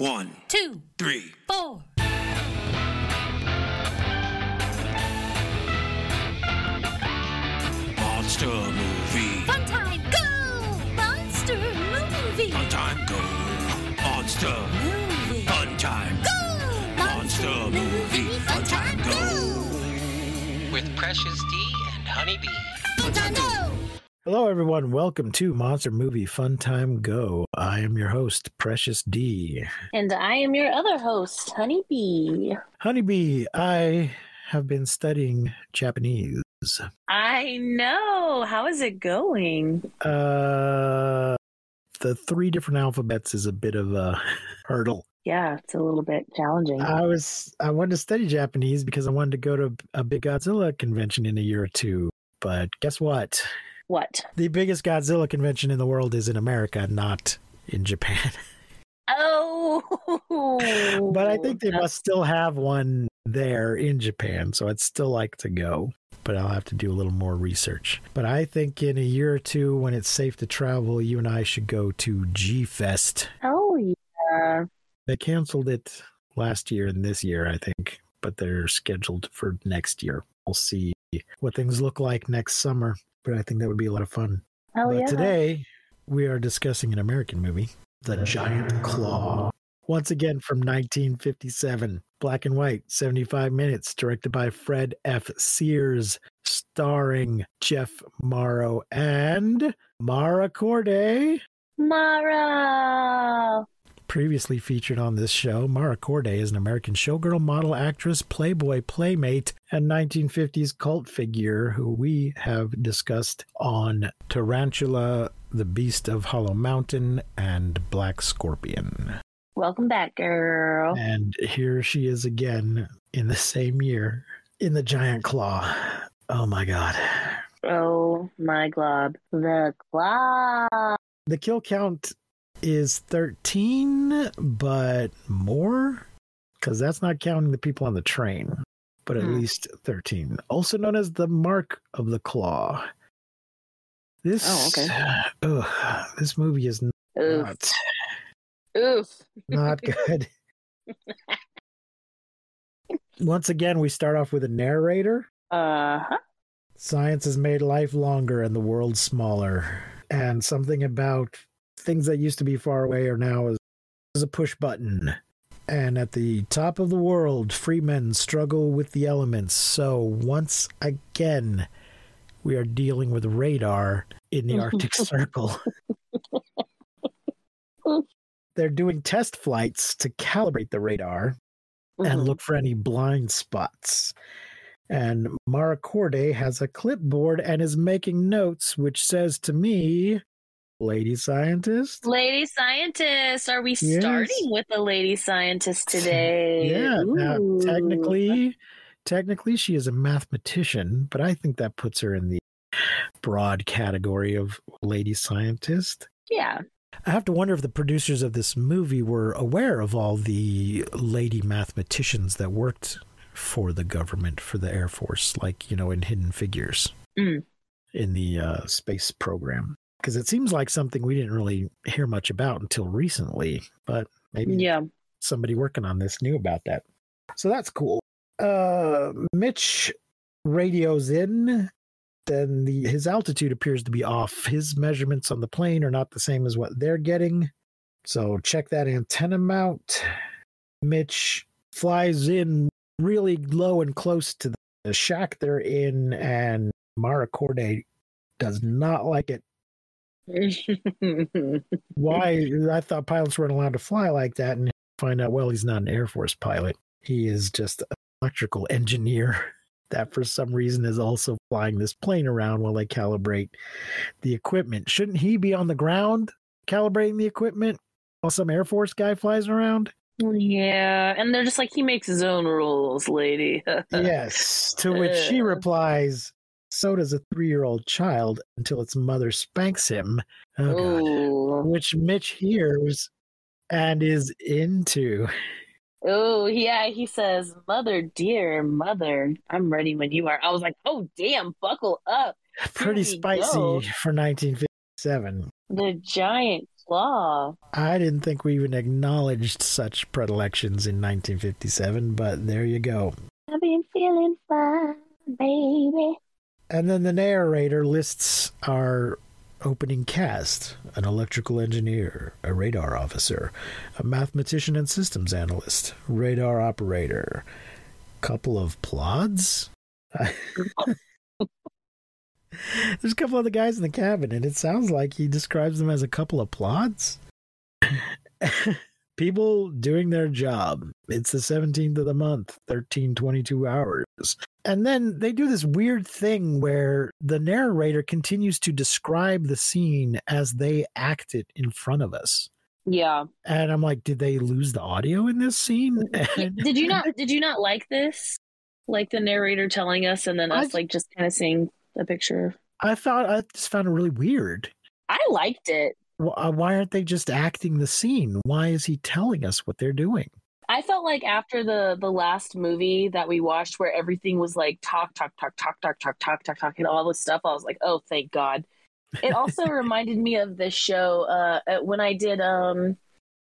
One, two, three. four. Monster movie. Fun time, go! Monster movie. Fun time go. Monster. Movie. Fun time. Go! Monster movie. Fun time go. with Precious D and Honeybee. Fun time, go! Hello, everyone. Welcome to Monster Movie Fun Time Go. I am your host, Precious D. And I am your other host, Honeybee. Honeybee, I have been studying Japanese. I know. How is it going? Uh, the three different alphabets is a bit of a hurdle. Yeah, it's a little bit challenging. I was I wanted to study Japanese because I wanted to go to a big Godzilla convention in a year or two. But guess what? What? The biggest Godzilla convention in the world is in America, not in Japan. Oh, but I think they must still have one there in Japan, so I'd still like to go. But I'll have to do a little more research. But I think in a year or two, when it's safe to travel, you and I should go to G Fest. Oh yeah. They canceled it last year and this year, I think, but they're scheduled for next year. We'll see what things look like next summer, but I think that would be a lot of fun. Oh but yeah. today, we are discussing an American movie, The Giant Claw. Once again from 1957, black and white, 75 minutes, directed by Fred F. Sears, starring Jeff Morrow and Mara Corday. Mara. Previously featured on this show, Mara Corday is an American showgirl, model, actress, playboy, playmate, and 1950s cult figure who we have discussed on Tarantula, The Beast of Hollow Mountain, and Black Scorpion. Welcome back, girl. And here she is again in the same year in The Giant Claw. Oh my god. Oh my glob. The glob. The kill count is 13, but more? Because that's not counting the people on the train, but at Hmm. least 13. Also known as the Mark of the Claw. This, Oh, okay. Ugh, this movie is Oof. not, Oof. not good. Once again, we start off with a narrator. Uh huh. Science has made life longer and the world smaller. And something about things that used to be far away are now is, is a push button. And at the top of the world, free men struggle with the elements. So once again, we are dealing with radar in the Arctic Circle. They're doing test flights to calibrate the radar and Mhm. look for any blind spots. And Mara Corday has a clipboard and is making notes, which says to me, Lady Scientist. Lady scientist, are we Yes. starting with the lady scientist today? Yeah, now technically, technically she is a mathematician, but I think that puts her in the broad category of lady scientist. Yeah. I have to wonder if the producers of this movie were aware of all the lady mathematicians that worked for the government, for the Air Force, like, you know, in Hidden Figures Mm. in the uh, space program. Because it seems like something we didn't really hear much about until recently, but maybe Yeah. somebody working on this knew about that. So that's cool. Uh, Mitch radios in. Then the his altitude appears to be off. His measurements on the plane are not the same as what they're getting. So check that antenna mount. Mitch flies in really low and close to the shack they're in, and Mara Corday does not like it. Why? I thought pilots weren't allowed to fly like that, and find out, well, he's not an Air Force pilot. He is just an electrical engineer that, for some reason, is also flying this plane around while they calibrate the equipment. Shouldn't he be on the ground calibrating the equipment while some Air Force guy flies around? yeah. And they're just like, he makes his own rules, lady. yes. To which she replies, so does a three year old child until its mother spanks him. Oh, Which Mitch hears and is into. oh, yeah. He says, "Mother, dear mother, I'm ready when you are." I was like, "Oh, damn, buckle up." Pretty spicy go. for 1957. The giant claw. I didn't think we even acknowledged such predilections in 1957, but there you go. I've been feeling fine, baby. And then the narrator lists our opening cast an electrical engineer, a radar officer, a mathematician and systems analyst, radar operator, couple of plods. There's a couple other guys in the cabin, and it sounds like he describes them as a couple of plods. People doing their job. It's the 17th of the month, 1322 hours. And then they do this weird thing where the narrator continues to describe the scene as they act it in front of us. Yeah. And I'm like, did they lose the audio in this scene? And- Did you not? Did you not like this? Like the narrator telling us, and then us like just kind of seeing the picture. I thought I just found it really weird. I liked it. Uh, Why aren't they just acting the scene? Why is he telling us what they're doing? I felt like after the the last movie that we watched, where everything was like talk, talk, talk, talk, talk, talk, talk, talk, talk, and all this stuff, I was like, oh, thank God. It also reminded me of this show uh, uh, when I did um,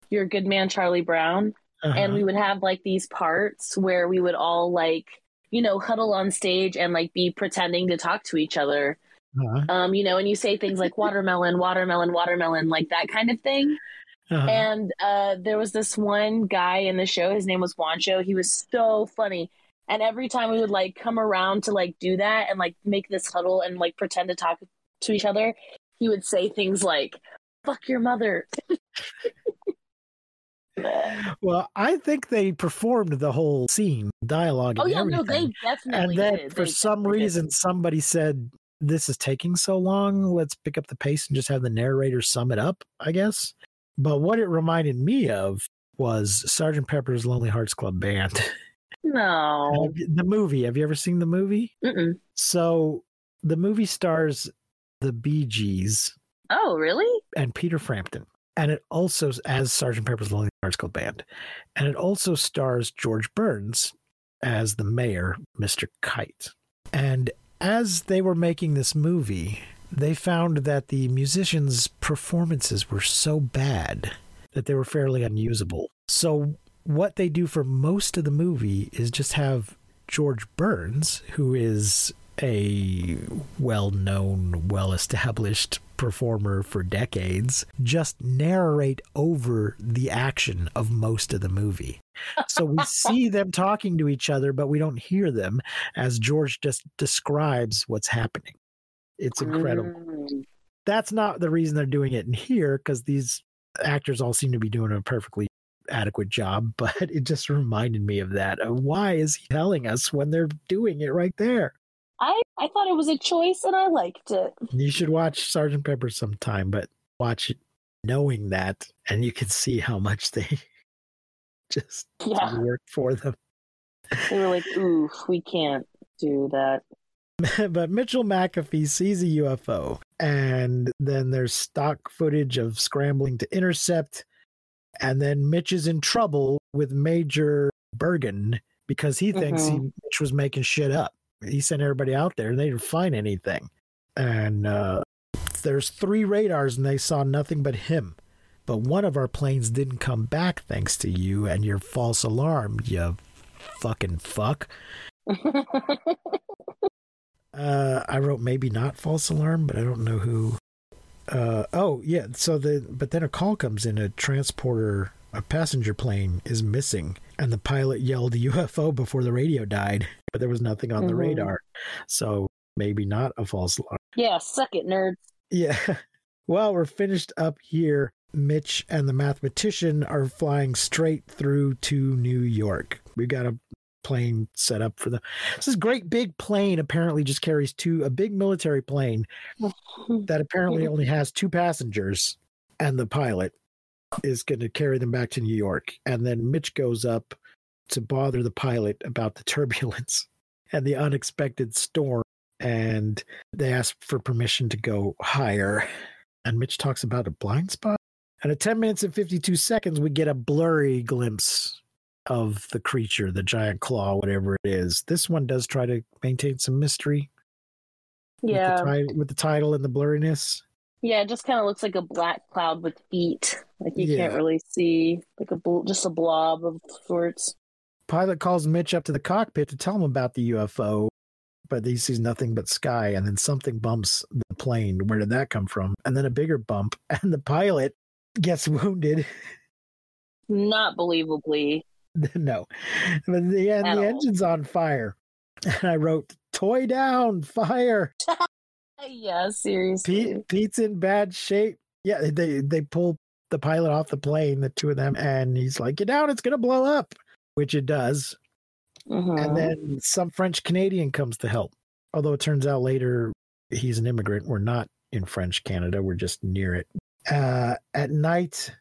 Your Good Man Charlie Brown, and Uh-huh. we would have like these parts where we would all like you know huddle on stage and like be pretending to talk to each other Uh-huh. um you know and you say things like watermelon watermelon watermelon like that kind of thing Uh-huh. and uh there was this one guy in the show his name was Wancho he was so funny and every time we would like come around to like do that and like make this huddle and like pretend to talk to each other he would say things like fuck your mother Well, I think they performed the whole scene, dialogue, oh and yeah no they definitely and then did. for They some definitely did. reason, somebody said, "This is taking so long. Let's pick up the pace and just have the narrator sum it up." I guess. But what it reminded me of was Sergeant Pepper's Lonely Hearts Club Band, no the movie. Have you ever seen the movie? Mm-mm. So the movie stars the Bee Gees oh really and Peter Frampton. And it also, as Sergeant Pepper's Lonely Hearts Club Band, and it also stars George Burns as the mayor, Mr. Kite. And as they were making this movie, they found that the musicians' performances were so bad that they were fairly unusable. So, what they do for most of the movie is just have George Burns, who is a well known, well established performer for decades, just narrate over the action of most of the movie. So we see them talking to each other, but we don't hear them as George just describes what's happening. It's incredible. Mm. That's not the reason they're doing it in here, because these actors all seem to be doing a perfectly adequate job, but it just reminded me of that. Why is he telling us when they're doing it right there? I, I thought it was a choice and I liked it. You should watch Sergeant Pepper sometime, but watch it knowing that, and you can see how much they just Yeah. work for them. They were like, oof, we can't do that. but Mitchell McAfee sees a UFO, and then there's stock footage of scrambling to intercept. And then Mitch is in trouble with Major Bergen because he thinks he, mm-hmm. Mitch was making shit up. He sent everybody out there and they didn't find anything. And uh, there's three radars and they saw nothing but him. But one of our planes didn't come back thanks to you and your false alarm, you fucking fuck. Uh, I wrote maybe not false alarm, but I don't know who. Uh, oh yeah. So the but then a call comes in. A transporter, a passenger plane is missing, and the pilot yelled UFO before the radio died, but there was nothing on the Mhm. radar. So maybe not a false alarm. yeah, suck it, nerds. Yeah. Well, we're finished up here. Mitch and the mathematician are flying straight through to New York. We've got a plane set up for the. This great big plane apparently just carries two, a big military plane that apparently only has two passengers, and the pilot is going to carry them back to New York. And then Mitch goes up to bother the pilot about the turbulence and the unexpected storm. And they ask for permission to go higher. And Mitch talks about a blind spot. And at 10 minutes and 52 seconds, we get a blurry glimpse of the creature, the giant claw, whatever it is. This one does try to maintain some mystery with, Yeah. the, ti- with the title and the blurriness. Yeah, it just kind of looks like a black cloud with feet. Like you can't really see, like a bl- just a blob of sorts. Pilot calls Mitch up to the cockpit to tell him about the UFO, but he sees nothing but sky, and then something bumps the plane. Where did that come from? And then a bigger bump, and the pilot gets wounded. Not believably. no, but the the all. engine's on fire. And I wrote, "Toy down, fire." Yeah, seriously. Pete, Pete's in bad shape. Yeah, they they pull the pilot off the plane, the two of them, and he's like, "Get down, it's gonna blow up," which it does. Mhm. And then some French Canadian comes to help. Although it turns out later he's an immigrant. We're not in French Canada, we're just near it. Uh, at night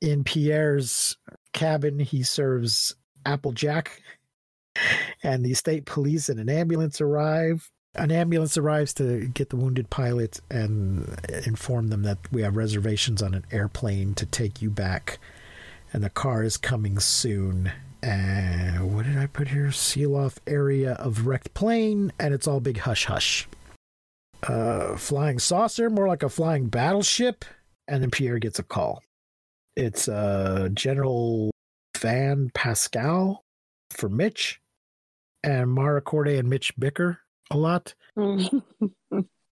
in Pierre's cabin, he serves Applejack, and the state police and an ambulance arrive. An ambulance arrives to get the wounded pilot and inform them that we have reservations on an airplane to take you back, and the car is coming soon. And what did I put here? Seal off area of wrecked plane, and it's all big hush hush. Uh, flying saucer, more like a flying battleship, and then Pierre gets a call. It's uh, General Van Pascal for Mitch, and Mara Corday and Mitch bicker a lot.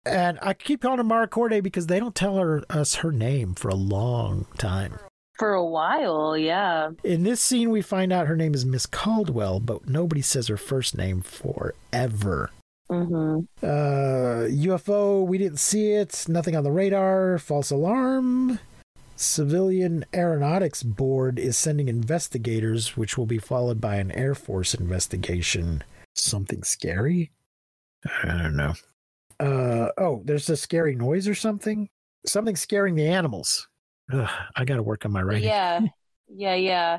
And I keep calling her Mara Corday because they don't tell her us her name for a long time. For a while, yeah. In this scene, we find out her name is Miss Caldwell, but nobody says her first name forever. hmm Uh, UFO, we didn't see it. Nothing on the radar. False alarm. Civilian Aeronautics Board is sending investigators, which will be followed by an Air Force investigation. Something scary? I don't know. Uh, oh, there's a scary noise or something? Something scaring the animals. Ugh, I got to work on my writing. Yeah, yeah, yeah.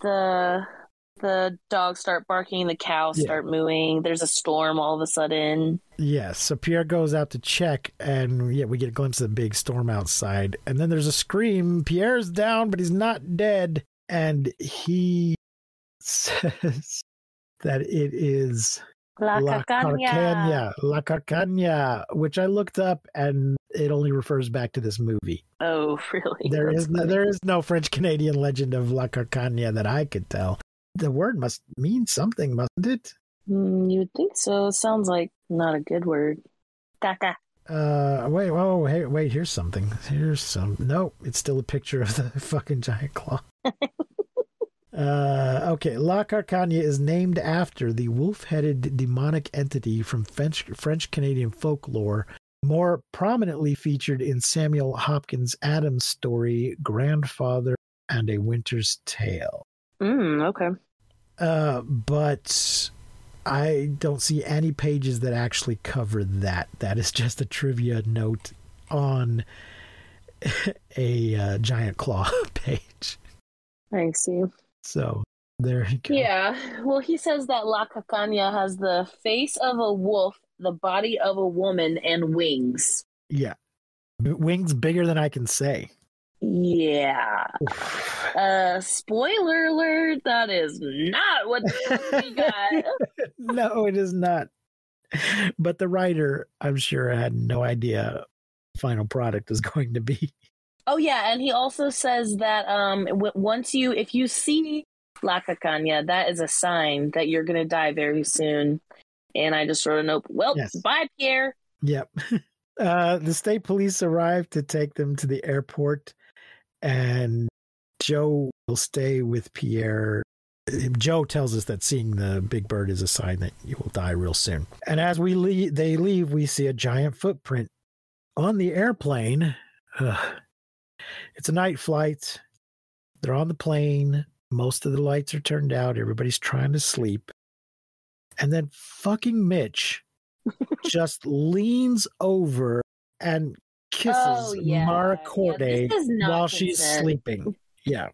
The the dogs start barking, the cows Yeah. start mooing. There's a storm all of a sudden. Yes. So Pierre goes out to check, and yeah, we get a glimpse of the big storm outside. And then there's a scream. Pierre's down, but he's not dead. And he says that it is La, La Carcagne. Carcagne, La Carcagne, which I looked up, and it only refers back to this movie. Oh, really? There That's is no, there is no French Canadian legend of La Carcagne that I could tell. The word must mean something, mustn't it? Hmm, you would think so. Sounds like not a good word. Caca. Uh, wait, whoa, hey, wait, here's something. Here's some. No, it's still a picture of the fucking giant claw. uh, okay, La Carcagne is named after the wolf-headed demonic entity from French French Canadian folklore, more prominently featured in Samuel Hopkins Adams' story "Grandfather and a Winter's Tale." Mm, okay. Uh, but I don't see any pages that actually cover that. That is just a trivia note on a uh, giant claw page. I see. So there you go. Yeah. Well, he says that La Carcagne has the face of a wolf, the body of a woman, and wings. Yeah. Wings bigger than I can say. Yeah. Uh, spoiler alert, that is not what we got. no, it is not. But the writer, I'm sure, had no idea final product is going to be. Oh yeah, and he also says that um w- once you if you see La Carcagne, that is a sign that you're gonna die very soon. And I just wrote a note. Well, Yes. bye, Pierre. Yep. Uh, the state police arrive to take them to the airport, and Joe will stay with Pierre. Joe tells us that seeing the big bird is a sign that you will die real soon. And as we leave, they leave, we see a giant footprint on the airplane. Ugh. It's a night flight. They're on the plane. Most of the lights are turned out. Everybody's trying to sleep. And then fucking Mitch just leans over and kisses Oh, yeah. Mara Yeah, Corday not while she's sleeping. Yeah,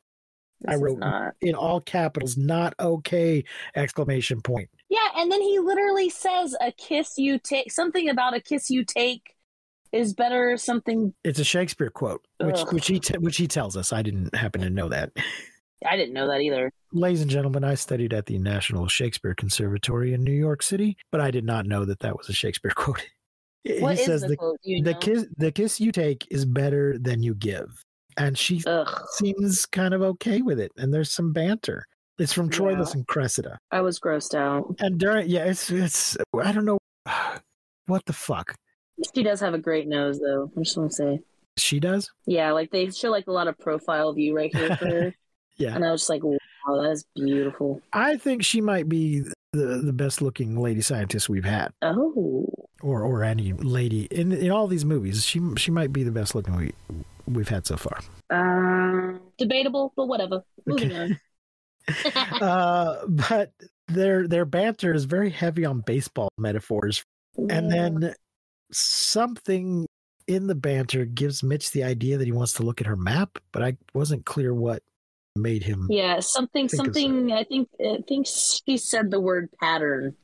I This is wrote- not. in all capitals, not okay! Exclamation point. Yeah, and then he literally says a kiss you take something about a kiss you take is better something It's a Shakespeare quote, which Ugh. which he te- which he tells us. I didn't happen to know that. I didn't know that either. Ladies and gentlemen, I studied at the National Shakespeare Conservatory in New York City, but I did not know that that was a Shakespeare quote. He What is says the, the the kiss the kiss you take is better than you give, and she Ugh, seems kind of okay with it. And there's some banter. It's from Troilus Yeah. and Cressida. I was grossed out. And during yeah, it's it's I don't know what the fuck She does have a great nose, though. I just want to say, she does. yeah, like they show like a lot of profile view right here for her, Yeah, and I was just like, wow, that is beautiful. I think she might be the the best looking lady scientist we've had, Oh, or or any lady in in all these movies. She she might be the best looking we we've had so far. um, debatable, but whatever. Moving Okay. on. Uh, but their their banter is very heavy on baseball metaphors, and then something in the banter gives Mitch the idea that he wants to look at her map, but I wasn't clear what made him. Yeah, something, something. I think, I think she said the word pattern,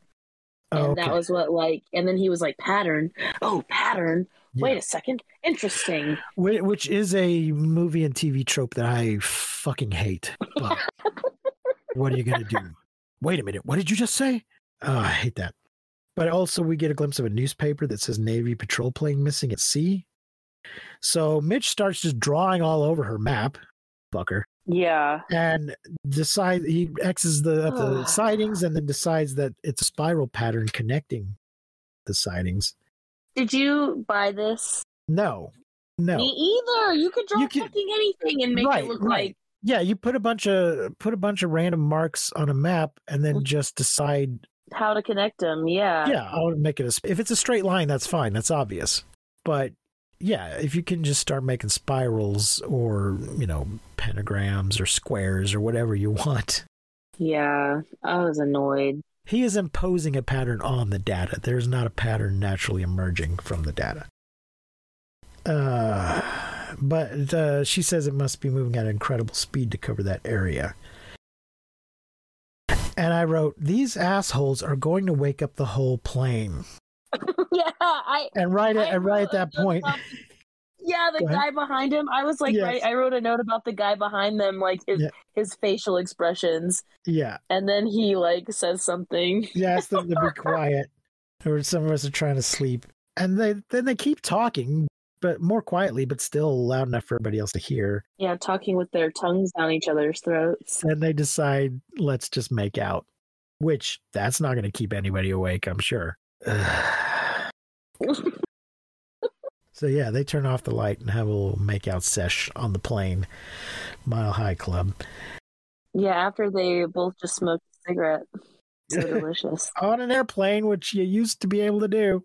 and Oh, that was what like. And then he was like, pattern. Oh, pattern. Yeah. Wait a second. Interesting. Which is a movie and TV trope that I fucking hate. But what are you gonna do? Wait a minute. What did you just say? Oh, I hate that. But also, we get a glimpse of a newspaper that says Navy patrol plane missing at sea. So Mitch starts just drawing all over her map, fucker, Yeah. and decide he X's the the sightings and then decides that it's a spiral pattern connecting the sightings. Did you buy this? No, no. Me either. You could draw You fucking anything and make Right, it look right. like Yeah, you put a bunch of put a bunch of random marks on a map and then mm. just decide. How to connect them. Yeah. Yeah, I'll make it a. If it's a straight line, that's fine. That's obvious. But yeah, if you can just start making spirals or you know pentagrams or squares or whatever you want, Yeah. I was annoyed. he is imposing a pattern on the data. There's not a pattern naturally emerging from the data. Uh, but uh, she says it must be moving at incredible speed to cover that area. And I wrote, These assholes are going to wake up the whole plane. yeah. I. And right at, I right at that point, Yeah, the guy behind him. I was like, Yes. right. I wrote a note about the guy behind them, like his Yeah. his facial expressions, yeah, and then he like says something. he asked them to be quiet. Or some of us are trying to sleep. And they then they keep talking, but more quietly, but still loud enough for everybody else to hear. Yeah, talking with their tongues down each other's throats. And they decide let's just make out which that's not going to keep anybody awake i'm sure so yeah they turn off the light and have a little make out sesh on the plane mile high club Yeah, after they both just smoked a cigarette. So delicious. on an airplane which you used to be able to do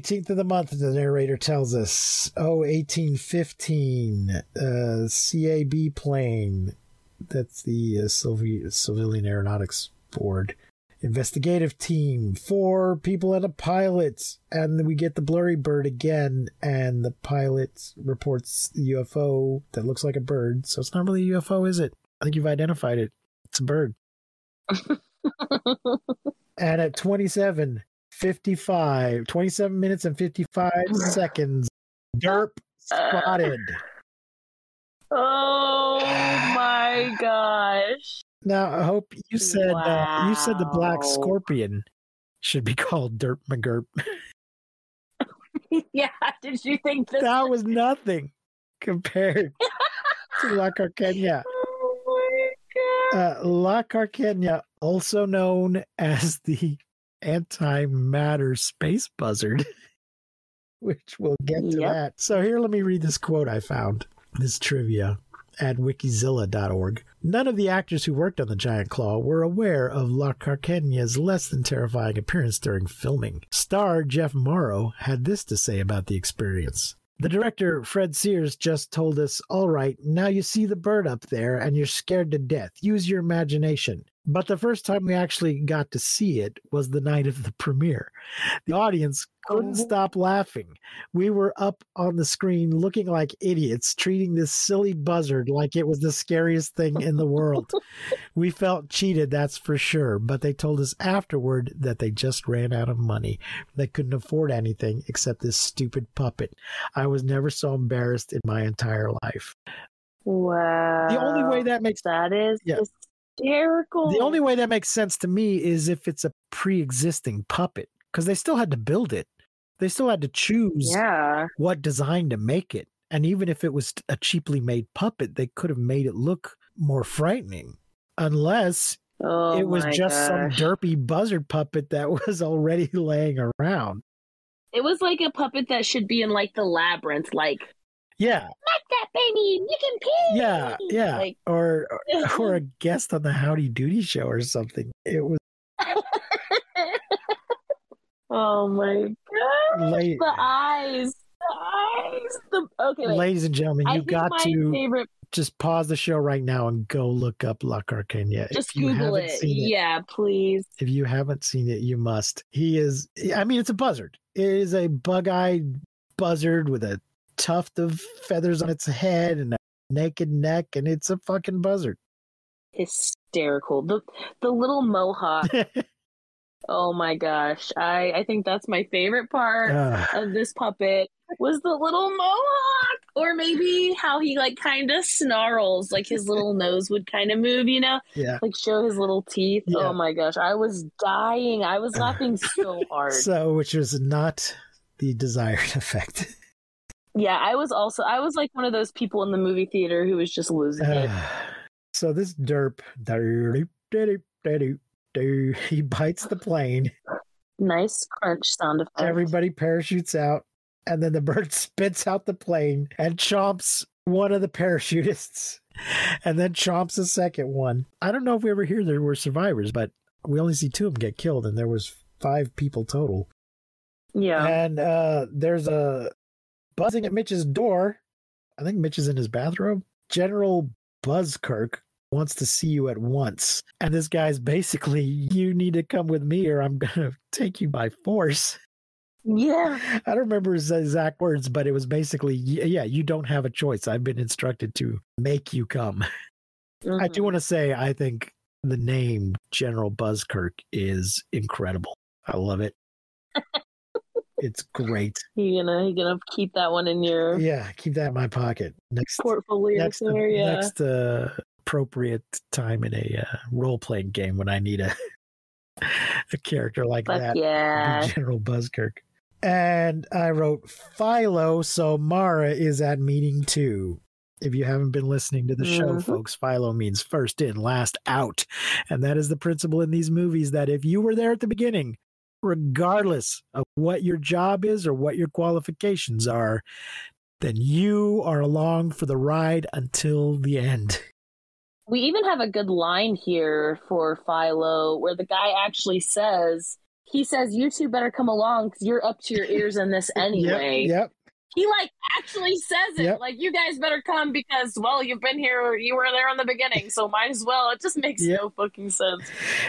18th of the month the narrator tells us. Oh 1815 uh cab plane. That's the uh, Civi- civilian aeronautics board. Investigative team. Four people and a pilot. And we get the blurry bird again and the pilot reports the ufo that looks like a bird. So it's not really a ufo is it? I think you've identified it. It's a bird. And at 27 55 27 minutes and 55 seconds derp spotted oh my gosh. now i hope you said uh, you said the black scorpion should be called derp mcgurp yeah, did you think this? that was nothing compared to la Carcagne Oh my god. uh, la Carcagne also known as the antimatter space buzzard which we'll get to Yep. that so here let me read this quote i found this trivia at wikizilla.org. None of the actors who worked on the giant claw were aware of La Carcagne's less than terrifying appearance during filming. Star Jeff Morrow had this to say about the experience. The director, Fred Sears, just told us, All right, now you see the bird up there and you're scared to death. Use your imagination. But the first time we actually got to see it was the night of the premiere. The audience couldn't Oh. stop laughing. We were up on the screen looking like idiots, treating this silly buzzard like it was the scariest thing in the world. we felt cheated, that's for sure. But they told us afterward that they just ran out of money. They couldn't afford anything except this stupid puppet. I was never so embarrassed in my entire life. Wow. The only way that makes that is Yeah. Hysterical. the only way that makes sense to me is if it's a pre-existing puppet because they still had to build it. They still had to choose Yeah. what design to make it. And even if it was a cheaply made puppet, they could have made it look more frightening. Unless Oh, it was just some derpy buzzard puppet that was already laying around. It was like a puppet that should be in like the labyrinth, like Yeah, that baby, you can pee. yeah, yeah. Like, or or a guest on the Howdy Doody show or something. It was oh my god, late. the eyes, the eyes. The okay, wait. Ladies and gentlemen, you got to favorite. just pause the show right now and go look up La Carcagne. Just if Google it. it, Yeah, please. if you haven't seen it, you must. He is. I mean, it's a buzzard. It is a bug-eyed buzzard with a tuft of feathers on its head and a naked neck, and it's a fucking buzzard. Hysterical. The the little mohawk. oh my gosh. I I think that's my favorite part Ah, of this puppet was the little mohawk or maybe how he like kind of snarls like his little nose would kind of move you know yeah. like show his little teeth Yeah. oh my gosh i was dying i was laughing so hard So, which was not the desired effect. Yeah i was also i was like one of those people in the movie theater who was just losing it so this derp, he bites the plane. nice crunch sound effect Everybody parachutes out, and then the bird spits out the plane and chomps one of the parachutists, and then chomps the second one. I don't know if we ever hear there were survivors, but we only see two of them get killed, and there was five people total. yeah And uh, there's a buzzing at Mitch's door. I think Mitch is in his bathrobe. General Buzzkirk wants to see you at once. And this guy's basically, you need to come with me or I'm going to take you by force. yeah I don't remember his exact words, but it was basically, yeah, you don't have a choice. I've been instructed to make you come. I do Mhm. want to say, I think the name General Buzzkirk is incredible. I love it. It's great. you gonna you gonna keep that one in your Yeah, keep that in my pocket. Next, portfolio next, there yeah next uh, appropriate time in a uh, role playing game when I need a a character like Fuck that. yeah General Buzzkirk. And I wrote Philo, so Mara is at meeting two. If you haven't been listening to the show, Mhm. folks, Philo means first in, last out. And that is the principle in these movies that if you were there at the beginning, regardless of what your job is or what your qualifications are, then you are along for the ride until the end. We even have a good line here for Philo where the guy actually says, he says, You two better come along because you're up to your ears in this anyway. Yep. yep. He like actually says it. Yep. Like, you guys better come because, well, you've been here, you were there in the beginning, so might as well. It just makes Yep. no fucking sense.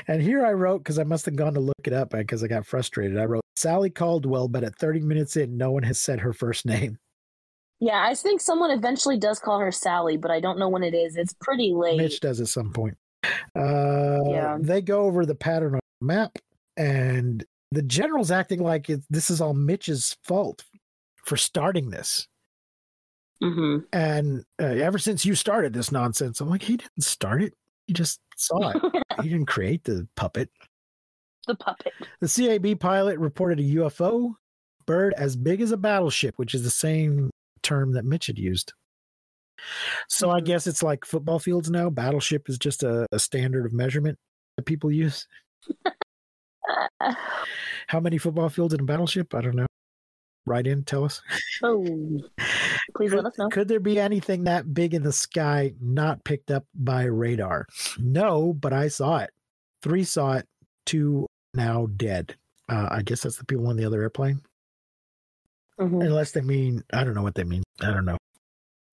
And here I wrote, because I must have gone to look it up because I got frustrated. I wrote Sally Caldwell, but at 30 minutes in, no one has said her first name. Yeah, I think someone eventually does call her Sally, but I don't know when it is. It's pretty late. Mitch does at some point. Uh, Yeah. They go over the pattern on the map, and the general's acting like it, this is all Mitch's fault for starting this. hmm And uh, ever since you started this nonsense, I'm like, he didn't start it. He just saw it. he didn't create the puppet. the puppet. The CAB pilot reported a UFO bird as big as a battleship, which is the same term that Mitch had used. So I Mhm. guess it's like football fields now. Battleship is just a, a standard of measurement that people use. How many football fields in a battleship? I don't know. Write in, tell us. oh, please could, let us know. Could there be anything that big in the sky not picked up by radar? No, but I saw it. Three saw it, two now dead. Uh, I guess that's the people on the other airplane. Mhm. unless they mean I don't know what they mean. I don't know.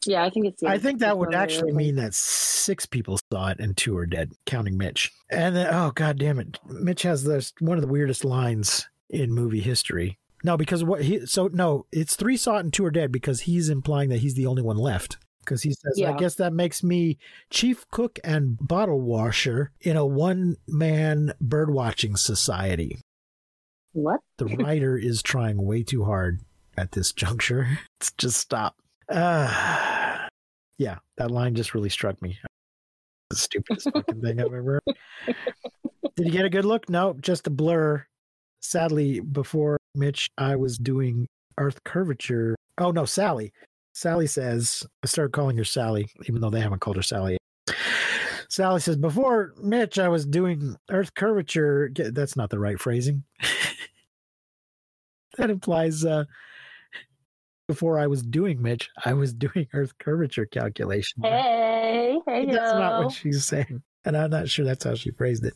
Yeah, I think it's. I think that would it's one or the actually mean that six people saw it and two are dead, counting Mitch. And then, oh god damn it, Mitch has this one of the weirdest lines in movie history. No, because what he so no, it's three saw it and two are dead because he's implying that he's the only one left. Because he says, I guess that makes me chief cook and bottle washer in a one man bird watching society. What? The writer is trying way too hard at this juncture. It's just stop. Uh, yeah, that line just really struck me. The stupidest fucking thing I've ever. Did you get a good look? No, just a blur. Sadly, before Mitch, I was doing Earth curvature. Oh no, Sally. Sally says, I started calling her Sally, even though they haven't called her Sally. Sally says, before Mitch, I was doing Earth curvature. That's not the right phrasing. that implies uh, before I was doing Mitch, I was doing Earth curvature calculation. Hey, hey, That's not what she's saying. And I'm not sure that's how she phrased it.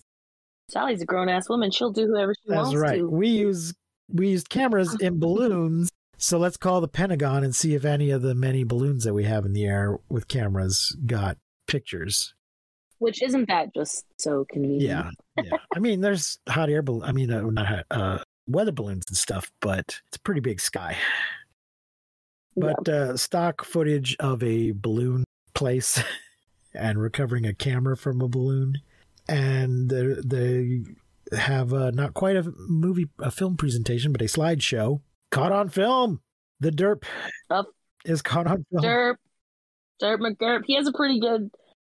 Sally's a grown ass woman. She'll do whoever she wants. That's wants right. to. We use we used cameras in balloons. So let's call the Pentagon and see if any of the many balloons that we have in the air with cameras got pictures. Which isn't that just so convenient? Yeah, yeah. I mean, there's hot air balloon. I mean, uh, not hot, uh, weather balloons and stuff, but it's a pretty big sky. But uh, stock footage of a balloon place and recovering a camera from a balloon, and the they have uh, not quite a movie, a film presentation, but a slideshow caught on film. The derp Up. is caught on film. Derp, Derp McGurp. He has a pretty good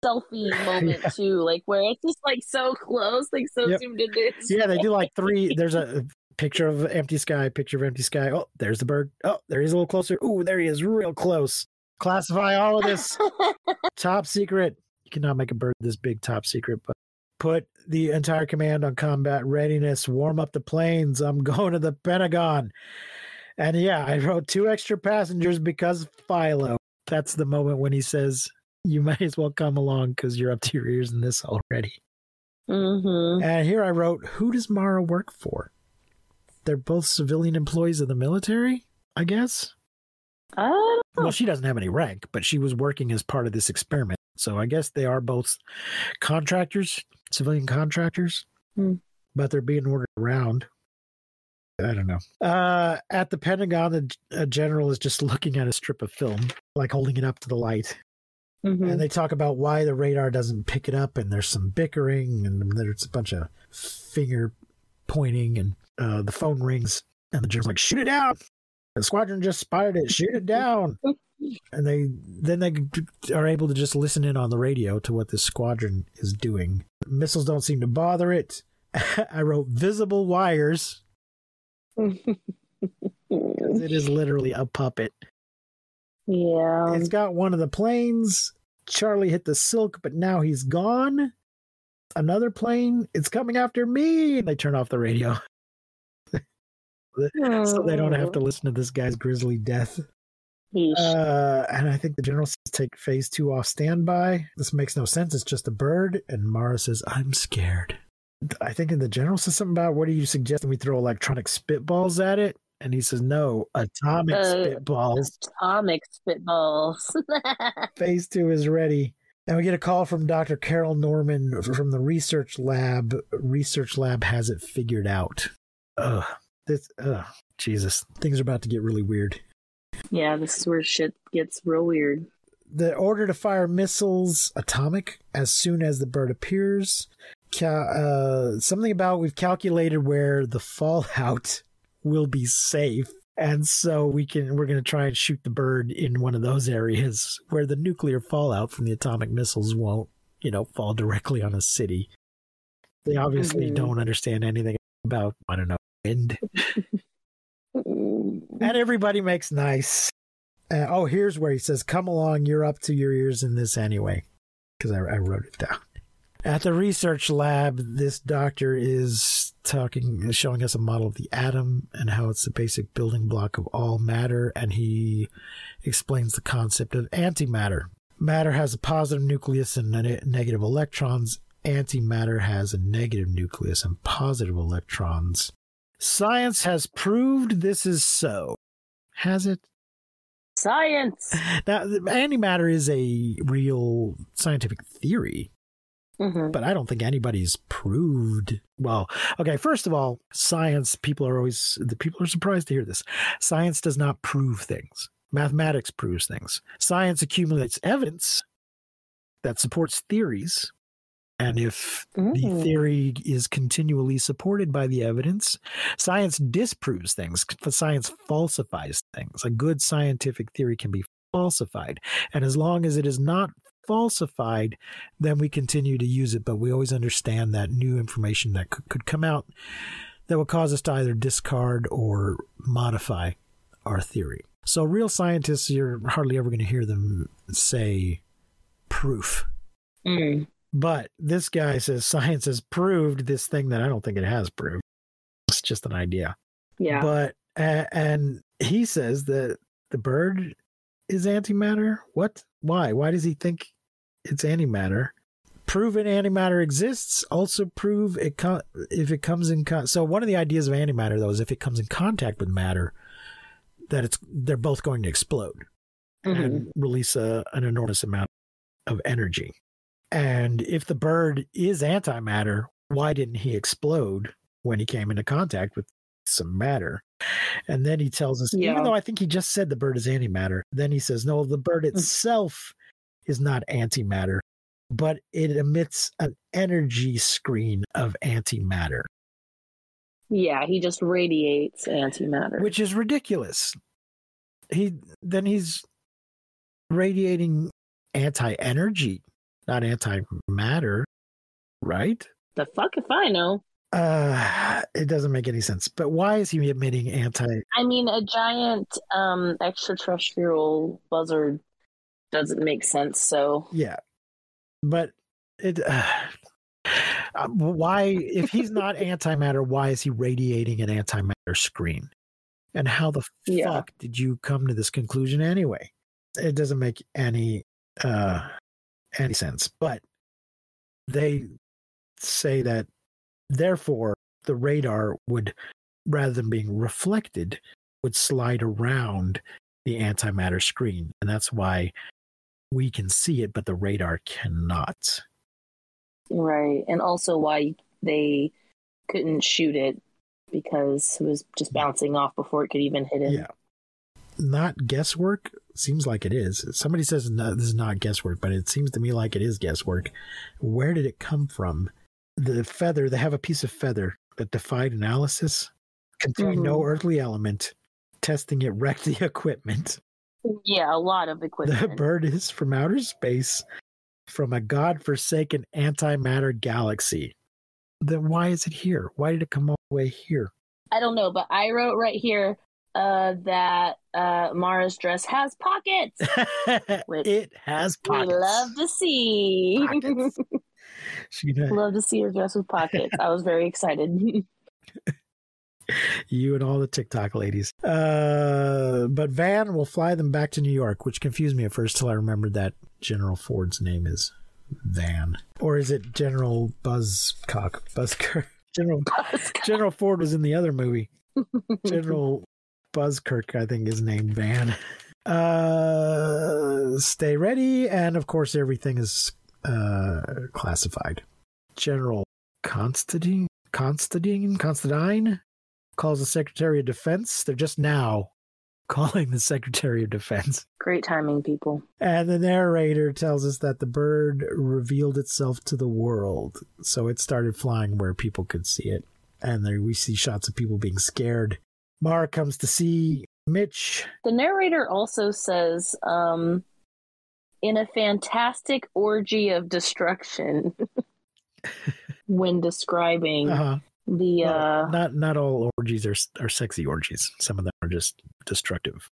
selfie moment Yeah. too, like where it's just like so close, like so Yep. zoomed into. Yeah, they do like three. There's a picture of empty sky, picture of empty sky. Oh, there's the bird. Oh, there he's a little closer. Ooh, there he is, real close. Classify all of this top secret. You cannot make a bird this big top secret, but put the entire command on combat readiness. Warm up the planes. I'm going to the Pentagon. And yeah, I wrote two extra passengers because Philo. That's the moment when he says, "You might as well come along because you're up to your ears in this already." Mhm. And here I wrote, who does Mara work for? They're both civilian employees of the military, I guess. I. Well, she doesn't have any rank, but she was working as part of this experiment. So I guess they are both contractors, civilian contractors, Hmm. but they're being ordered around. I don't know. Uh, at the Pentagon, a general is just looking at a strip of film, like holding it up to the light. Mhm. And they talk about why the radar doesn't pick it up, and there's some bickering, and there's a bunch of finger pointing, and uh, the phone rings, and the general's like, "Shoot it down! The squadron just spotted it. Shoot it down!" and they then they are able to just listen in on the radio to what this squadron is doing. Missiles don't seem to bother it. I wrote visible wires. it is literally a puppet. yeah. It's got one of the planes. Charlie hit the silk, but now he's gone. Another plane. It's coming after me. And they turn off the radio so they don't have to oh. listen to this guy's grisly death. Uh, and I think the general says take phase two off standby. This makes no sense. It's just a bird. And Mara says, I'm scared. I think in the general says something about what do you suggest we throw electronic spitballs at it? And he says, no, atomic Uh, spitballs. Atomic spitballs. phase two is ready. And we get a call from Dr. Carol Norman from the research lab. Research lab has it figured out. Ugh. This, ugh. Jesus. Things are about to get really weird. Yeah, this is where shit gets real weird. The order to fire missiles atomic as soon as the bird appears. Ca- uh, something about we've calculated where the fallout will be safe. And so we can we're going to try and shoot the bird in one of those areas where the nuclear fallout from the atomic missiles won't, you know, fall directly on a city. They obviously Mhm. don't understand anything about I don't know wind, and everybody makes nice. Uh, oh, here's where he says, "Come along, you're up to your ears in this anyway," because I, I wrote it down. At the research lab, this doctor is talking, showing us a model of the atom and how it's the basic building block of all matter, and he explains the concept of antimatter. Matter has a positive nucleus and ne- negative electrons. Antimatter has a negative nucleus and positive electrons. Science has proved this is so. has it. Science. Now, antimatter is a real scientific theory, hmm but I don't think anybody's proved. Well, okay, first of all, science, people are always, the people are surprised to hear this. Science does not prove things, mathematics proves things. Science accumulates evidence that supports theories. And if the Mm. theory is continually supported by the evidence, science disproves things. Science falsifies things. A good scientific theory can be falsified. And as long as it is not falsified, then we continue to use it. But we always understand that new information that could, could come out that will cause us to either discard or modify our theory. So, real scientists, you're hardly ever going to hear them say proof. Mm. But this guy says science has proved this thing that I don't think it has proved. It's just an idea. Yeah. But and he says that the bird is antimatter. What? Why? Why does he think it's antimatter? Proven antimatter exists. Also prove it co- if it comes in. Con- so one of the ideas of antimatter though is if it comes in contact with matter, that it's they're both going to explode Mhm. and release a, an enormous amount of energy. And if the bird is antimatter, why didn't he explode when he came into contact with some matter? And then he tells us, Yeah. even though I think he just said the bird is antimatter, then he says, no, the bird mm. itself is not antimatter, but it emits an energy screen of antimatter, Yeah, he just radiates antimatter. which is ridiculous. He then he's radiating anti-energy, not antimatter, right? the fuck if I know. Uh, it doesn't make any sense. But why is he emitting anti? I mean, a giant um, extraterrestrial buzzard doesn't make sense. So Yeah, but it. Uh, why, if he's not antimatter, why is he radiating an antimatter screen? And how the Yeah. fuck did you come to this conclusion anyway? It doesn't make any uh any sense. But they say that therefore the radar would rather than being reflected would slide around the antimatter screen and that's why we can see it but the radar cannot right, and also why they couldn't shoot it because it was just bouncing off before it could even hit it. yeah not guesswork? Seems like it is. Somebody says no, this is not guesswork but it seems to me like it is guesswork. Where did it come from? The feather they have a piece of feather that defied analysis contained no mm-hmm. earthly element testing it wrecked the equipment. Yeah, a lot of equipment. the bird is from outer space from a god-forsaken antimatter galaxy. Then why is it here? Why did it come all the way here? I don't know, but I wrote right here uh, that uh, Mara's dress has pockets. It has pockets We love to see. She does. love to see her dress with pockets. I was very excited. you and all the TikTok ladies. Uh, but Van will fly them back to New York, which confused me at first till I remembered that General Ford's name is Van, or is it General Buzzcock? Buskirk. General General Ford was in the other movie. General Buskirk, I think, is named Van. Uh, stay ready, and of course, everything is uh classified. General Constantine, Constantine, Constantine calls the Secretary of Defense. They're just now calling the Secretary of Defense. Great timing, people. And the narrator tells us that the bird revealed itself to the world. So it started flying where people could see it. And there we see shots of people being scared. Mara comes to see Mitch. The narrator also says, um, in a fantastic orgy of destruction, when describing Uh-huh. the. Well, Uh, not not all orgies are are sexy orgies. Some of them are just destructive.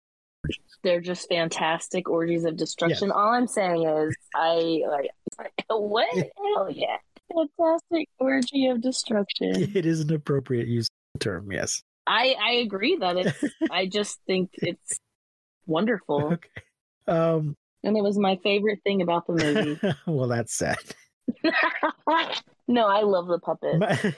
they're just fantastic orgies of destruction. All I'm saying is, I like, what? Hell yeah. Fantastic orgy of destruction. It is an appropriate use of the term, yes. I, I agree that it's, I just think it's wonderful. Okay. Um And it was my favorite thing about the movie. well that's sad. no, I love the puppet. Ma-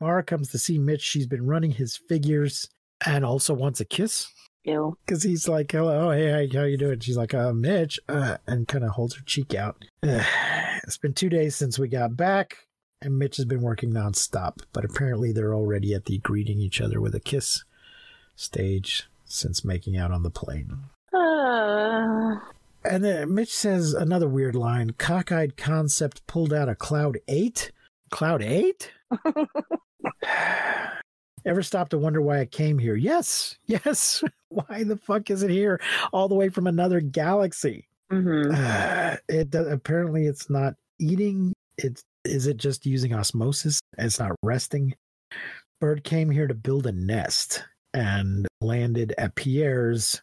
Mara comes to see Mitch. She's been running his figures and also wants a kiss. Because he's like, "Hello, hey, how, how you doing?" She's like, "Uh, Mitch," uh, and kind of holds her cheek out. it's been two days since we got back, and Mitch has been working nonstop. But apparently, they're already at the greeting each other with a kiss stage since making out on the plane. Uh, And then Mitch says another weird line: "Cockeyed concept pulled out a Cloud Eight. Cloud Eight. Ever stop to wonder why it came here? Yes, yes. Why the fuck is it here, all the way from another galaxy? mhm. Uh, it does, apparently it's not eating. It's is it just using osmosis? It's not resting. Bird came here to build a nest and landed at Pierre's.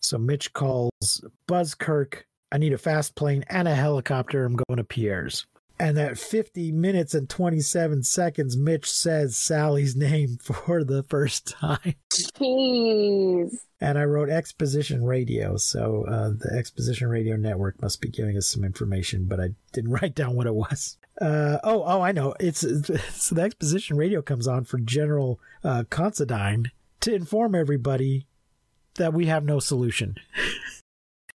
So Mitch calls Buskirk. I need a fast plane and a helicopter. I'm going to Pierre's. And at 50 minutes and 27 seconds, Mitch says Sally's name for the first time. Jeez. And I wrote Exposition Radio, so uh, the Exposition Radio Network must be giving us some information, but I didn't write down what it was. Uh, oh, oh, I know. It's so the Exposition Radio comes on for General uh, Considine to inform everybody that we have no solution.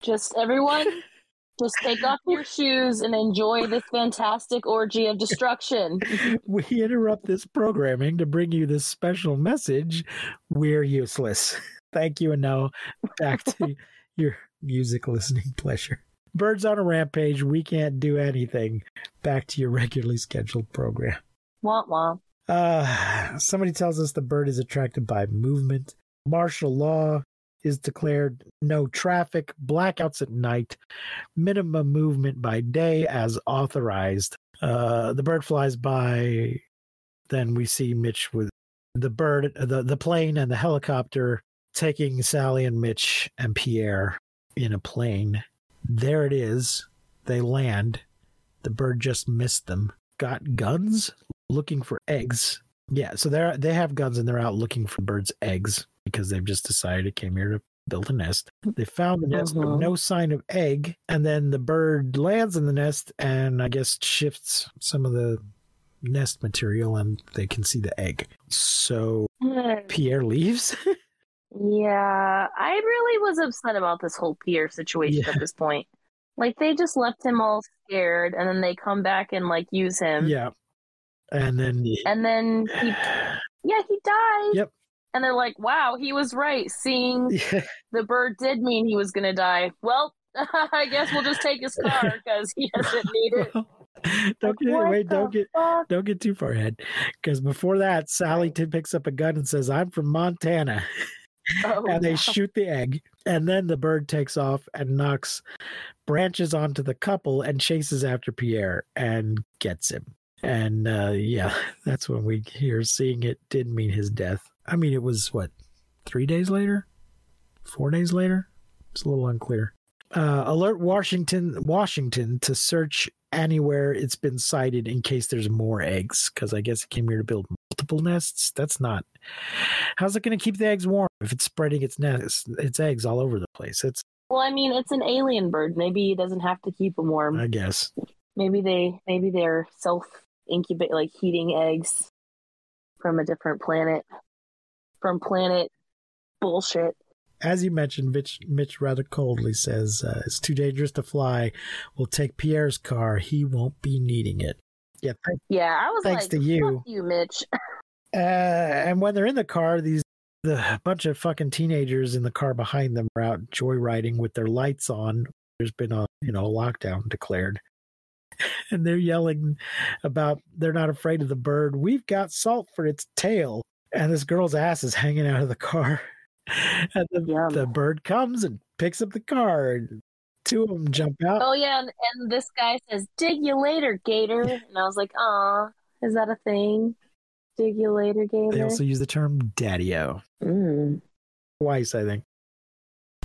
Just everyone, just take off your shoes and enjoy this fantastic orgy of destruction. we interrupt this programming to bring you this special message. We're useless. Thank you, and now back to your music listening pleasure. Birds on a rampage. We can't do anything. Back to your regularly scheduled program. Womp womp. Uh, somebody tells us the bird is attracted by movement. Martial law is declared no traffic, blackouts at night, minimum movement by day as authorized. Uh, the bird flies by. Then we see Mitch with the bird, the, the plane, and the helicopter taking Sally and Mitch and Pierre in a plane. There it is. They land. The bird just missed them. Got guns, looking for eggs. Yeah, so they're they have guns and they're out looking for birds' eggs because they've just decided it came here to build a nest. They found the nest, but Mhm. no sign of egg. And then the bird lands in the nest and I guess shifts some of the nest material and they can see the egg. So Pierre leaves. Yeah, I really was upset about this whole Pierre situation Yeah. at this point. Like they just left him all scared, and then they come back and like use him, yeah. And then and then he, yeah, he died. Yep. And they're like, "Wow, he was right. Seeing the bird did mean he was gonna die. Well, I guess we'll just take his car because he doesn't need it." don't get What wait, don't the get fuck? don't get too far ahead. Because before that, Sally t- picks up a gun and says, I'm from Montana. Oh, and they no. shoot the egg. And then the bird takes off and knocks branches onto the couple and chases after Pierre and gets him. And uh, yeah, that's when we hear seeing it did mean his death. I mean, it was what, three days later? Four days later? It's a little unclear. Uh, alert Washington, Washington to search anywhere it's been sighted in case there's more eggs. Because I guess it came here to build multiple nests. That's not. How's it going to keep the eggs warm if it's spreading its nest, its eggs all over the place? It's, Well, I mean, it's an alien bird. Maybe it doesn't have to keep them warm. I guess. Maybe they, maybe they're self incubate, like heating eggs from a different planet, from planet bullshit. As you mentioned, Mitch, Mitch rather coldly says, uh, "It's too dangerous to fly. We'll take Pierre's car. He won't be needing it." Yeah, thank- Yeah, I was Thanks like, to you. "Fuck you, Mitch." Uh, and when they're in the car, these the bunch of fucking teenagers in the car behind them are out joyriding with their lights on. There's been a you know lockdown declared, and they're yelling about they're not afraid of the bird. We've got salt for its tail, and this girl's ass is hanging out of the car. And the, Yum. the bird comes and picks up the car. And two of them jump out. Oh yeah, and, and this guy says, "Dig you later, Gator," and I was like, "Aw, is that a thing? Dig you later, Gator." They also use the term daddy-o. Mm. twice, I think.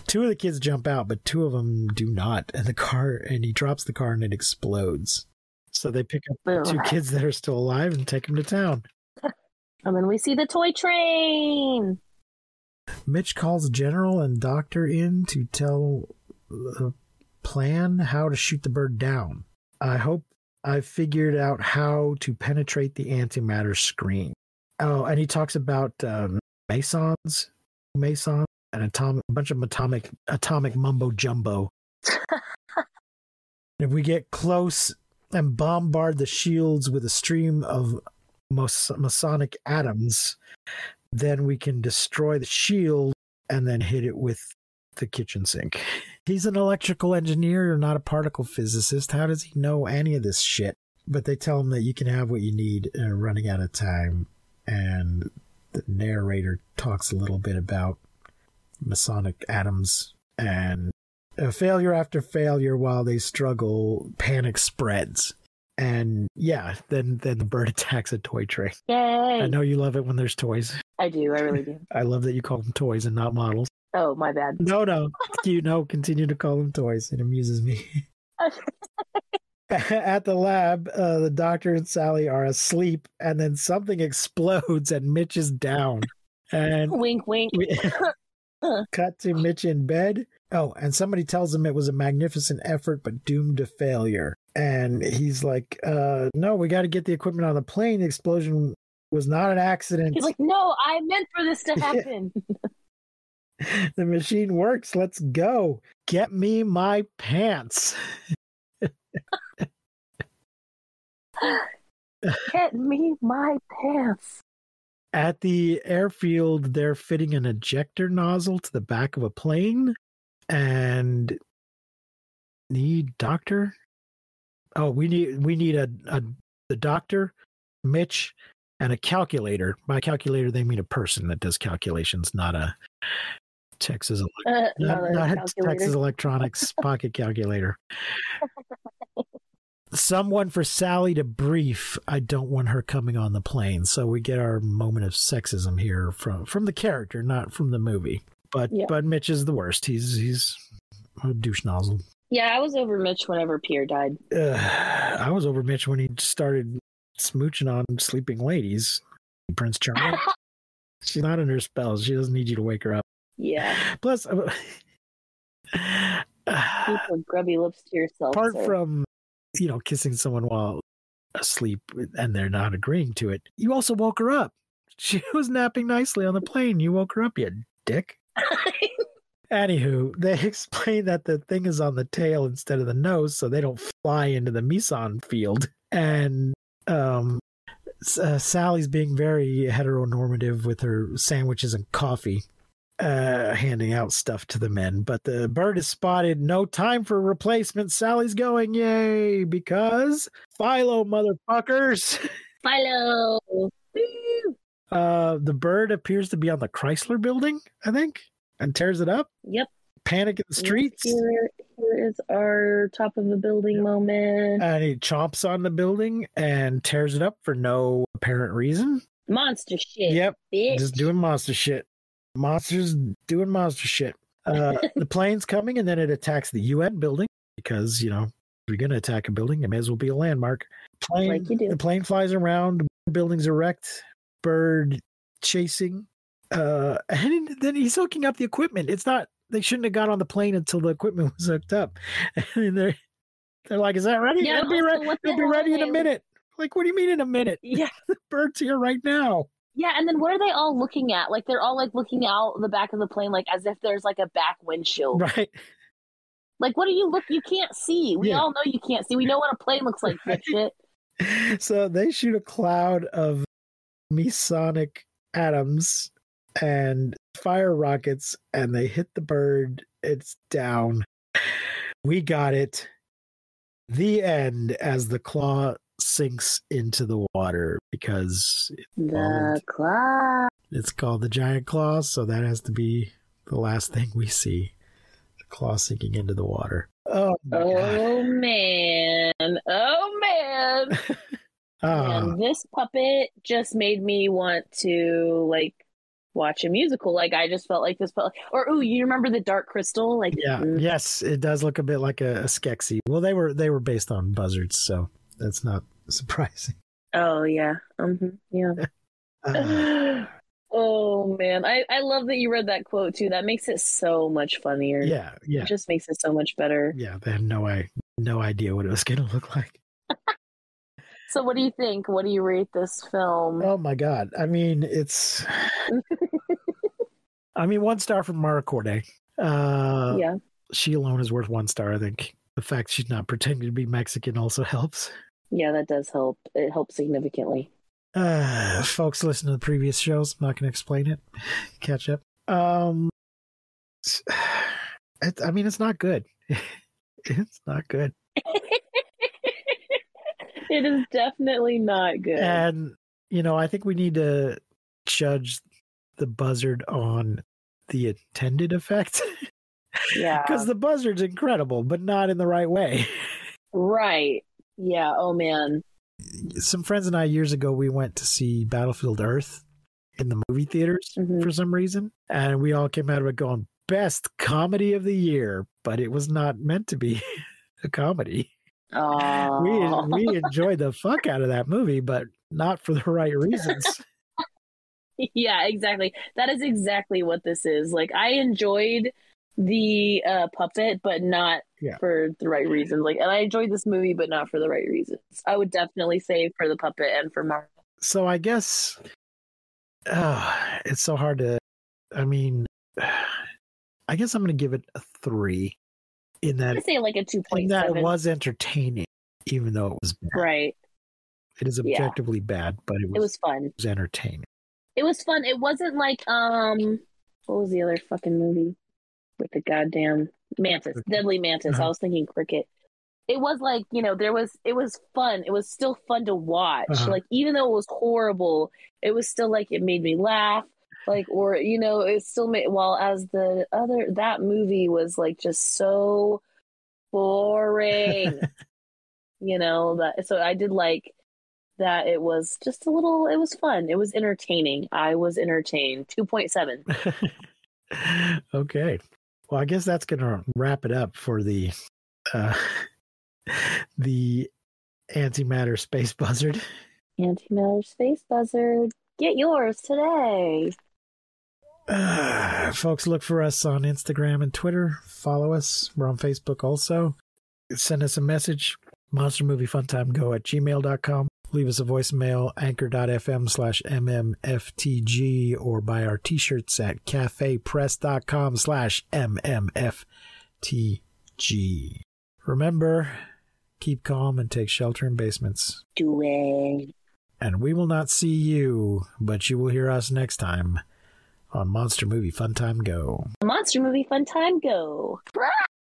Two of the kids jump out, but two of them do not. And the car, and he drops the car and it explodes. So they pick up the two kids that are still alive and take them to town. And then we see the toy train. Mitch calls General and Doctor in to tell the plan how to shoot the bird down. I hope I've figured out how to penetrate the antimatter screen. Oh, and he talks about um, Masons. Mason. an atomic a bunch of atomic atomic mumbo jumbo. if we get close and bombard the shields with a stream of Mas- Masonic atoms, then we can destroy the shield and then hit it with the kitchen sink. He's an electrical engineer, not a particle physicist. How does he know any of this shit? But they tell him that you can have what you need uh, running out of time. And the narrator talks a little bit about Masonic atoms and uh, failure after failure while they struggle, panic spreads. And yeah, then then the bird attacks a toy train. Yay! I know you love it when there's toys. I do. I really do. I love that you call them toys and not models. Oh, my bad. No, no, you know, continue to call them toys. It amuses me. At the lab, uh, the doctor and Sally are asleep, and then something explodes, and Mitch is down. And wink, wink. cut to Mitch in bed. Oh, and somebody tells him it was a magnificent effort, but doomed to failure. And he's like, uh, "No, we got to get the equipment on the plane. The explosion was not an accident. He's like, no, I meant for this to happen. the machine works. Let's go. Get me my pants." Get me my pants. At the airfield, they're fitting an ejector nozzle to the back of a plane and need doctor. Oh, we need we need a, a the doctor, Mitch, and a calculator. By calculator, they mean a person that does calculations, not a Texas Uh, not, not. Texas Electronics pocket calculator. Someone for Sally to brief. I don't want her coming on the plane. So we get our moment of sexism here from from the character, not from the movie. But Yeah. but Mitch is the worst. He's he's a douche nozzle. Yeah, I was over Mitch whenever Pierre died. Uh, I was over Mitch when he started smooching on sleeping ladies. Prince Charming. She's not in her spells. She doesn't need you to wake her up. Yeah, Plus, uh, keep your grubby lips to yourself. apart sir. from you know kissing someone while asleep and they're not agreeing to it you also woke her up. She was napping nicely on the plane. You woke her up you dick. Anywho they explain that the thing is on the tail instead of the nose so they don't fly into the meson field. And um uh, sally's being very heteronormative with her sandwiches and coffee uh, handing out stuff to the men, but the bird is spotted. No time for replacement. Sally's going, yay, because Philo, motherfuckers. Philo. Uh, the bird appears to be on the Chrysler building, I think, and tears it up. Yep. Panic in the streets. Here, here is our top of the building moment. And he chomps on the building and tears it up for no apparent reason. Monster shit. Yep, Bitch. just doing monster shit. Monsters doing monster shit. Uh, the plane's coming and then it attacks the UN building because, you know, if you're going to attack a building, it may as well be a landmark. Plane, Like. The plane flies around, buildings erect, bird chasing. Uh, and then he's hooking up the equipment. It's not, they shouldn't have got on the plane until the equipment was hooked up. And they're, they're like, is that ready? Yeah, It'll be, re- it'll be ready in a minute. Like, what do you mean in a minute? Yeah. The bird's here right now. Yeah, and then what are they all looking at? Like they're all like looking out the back of the plane, like as if there's like a back windshield. Right. Like, what do you look? You can't see. We Yeah. all know you can't see. We know what a plane looks like, Right. dipshit. so they shoot a cloud of mesonic atoms and fire rockets and they hit the bird it's down we got it the end as the claw sinks into the water because The claw. it's called the giant claw so that has to be the last thing we see the claw sinking into the water oh. Oh man. Oh man. Ah. And this puppet just made me want to like watch a musical. Like I just felt like this felt like, or ooh, you remember the Dark Crystal? Like Yeah. mm, Yes, it does look a bit like a, a Skeksis. Well, they were they were based on buzzards, so that's not surprising. Oh yeah. hmm Yeah. Uh, oh man. I, I love that you read that quote too. That makes it so much funnier. yeah, yeah, It just makes it so much better. yeah. They had no I no idea what it was going to look like. So what do you think? What do you rate this film? Oh my god! I mean, it's. I mean, one star from Mara Corday. Uh, yeah. She alone is worth one star, I think. The fact she's not pretending to be Mexican also helps. Yeah, that does help. It helps significantly. Uh, folks, listen to the previous shows. I'm not going to explain it. Catch up. Um, it's- it, I mean, it's not good. it's not good. it is definitely not good. And you know, I think we need to judge the buzzard on the intended effect yeah. because the buzzard's incredible, but not in the right way. Right. Yeah. Oh man. Some friends and I years ago we went to see Battlefield Earth in the movie theaters Mhm. for some reason, and we all came out of it going best comedy of the year, but it was not meant to be a comedy. Oh. We we enjoyed the fuck out of that movie, but not for the right reasons. yeah, exactly. That is exactly what this is. Like I enjoyed the uh puppet, but not Yeah. for the right reasons. Like and I enjoyed this movie, but not for the right reasons. I would definitely say for the puppet and for Marvel. so I guess uh, it's so hard to. I mean, I guess I'm going to give it a three. In that, I'd say like a two in point that it was entertaining, even though it was bad. Right. It is Yeah. objectively bad, but it was, It was fun. It was entertaining. It was fun. It wasn't like um what was the other fucking movie with the goddamn mantis, deadly mantis. Uh-huh. I was thinking cricket. It was like you know there was it was fun. It was still fun to watch. Uh-huh. Like even though it was horrible, it was still like it made me laugh. Like or you know it still made while as the other that movie was like just so boring. you know that so I did like that it was just a little it was fun it was entertaining i was entertained 2.7 okay. Well, I guess that's going to wrap it up for the uh, the antimatter space buzzard. antimatter space buzzard get yours today Uh, folks, look for us on Instagram and Twitter. Follow us. We're on Facebook also. Send us a message. Monster Movie Funtime Go at gmail.com. Leave us a voicemail, anchor.fm slash mmftg, or buy our t-shirts at cafepress.com slash mmftg. Remember, keep calm and take shelter in basements. do it And we will not see you, but you will hear us next time on Monster Movie Fun Time Go. monster movie fun time go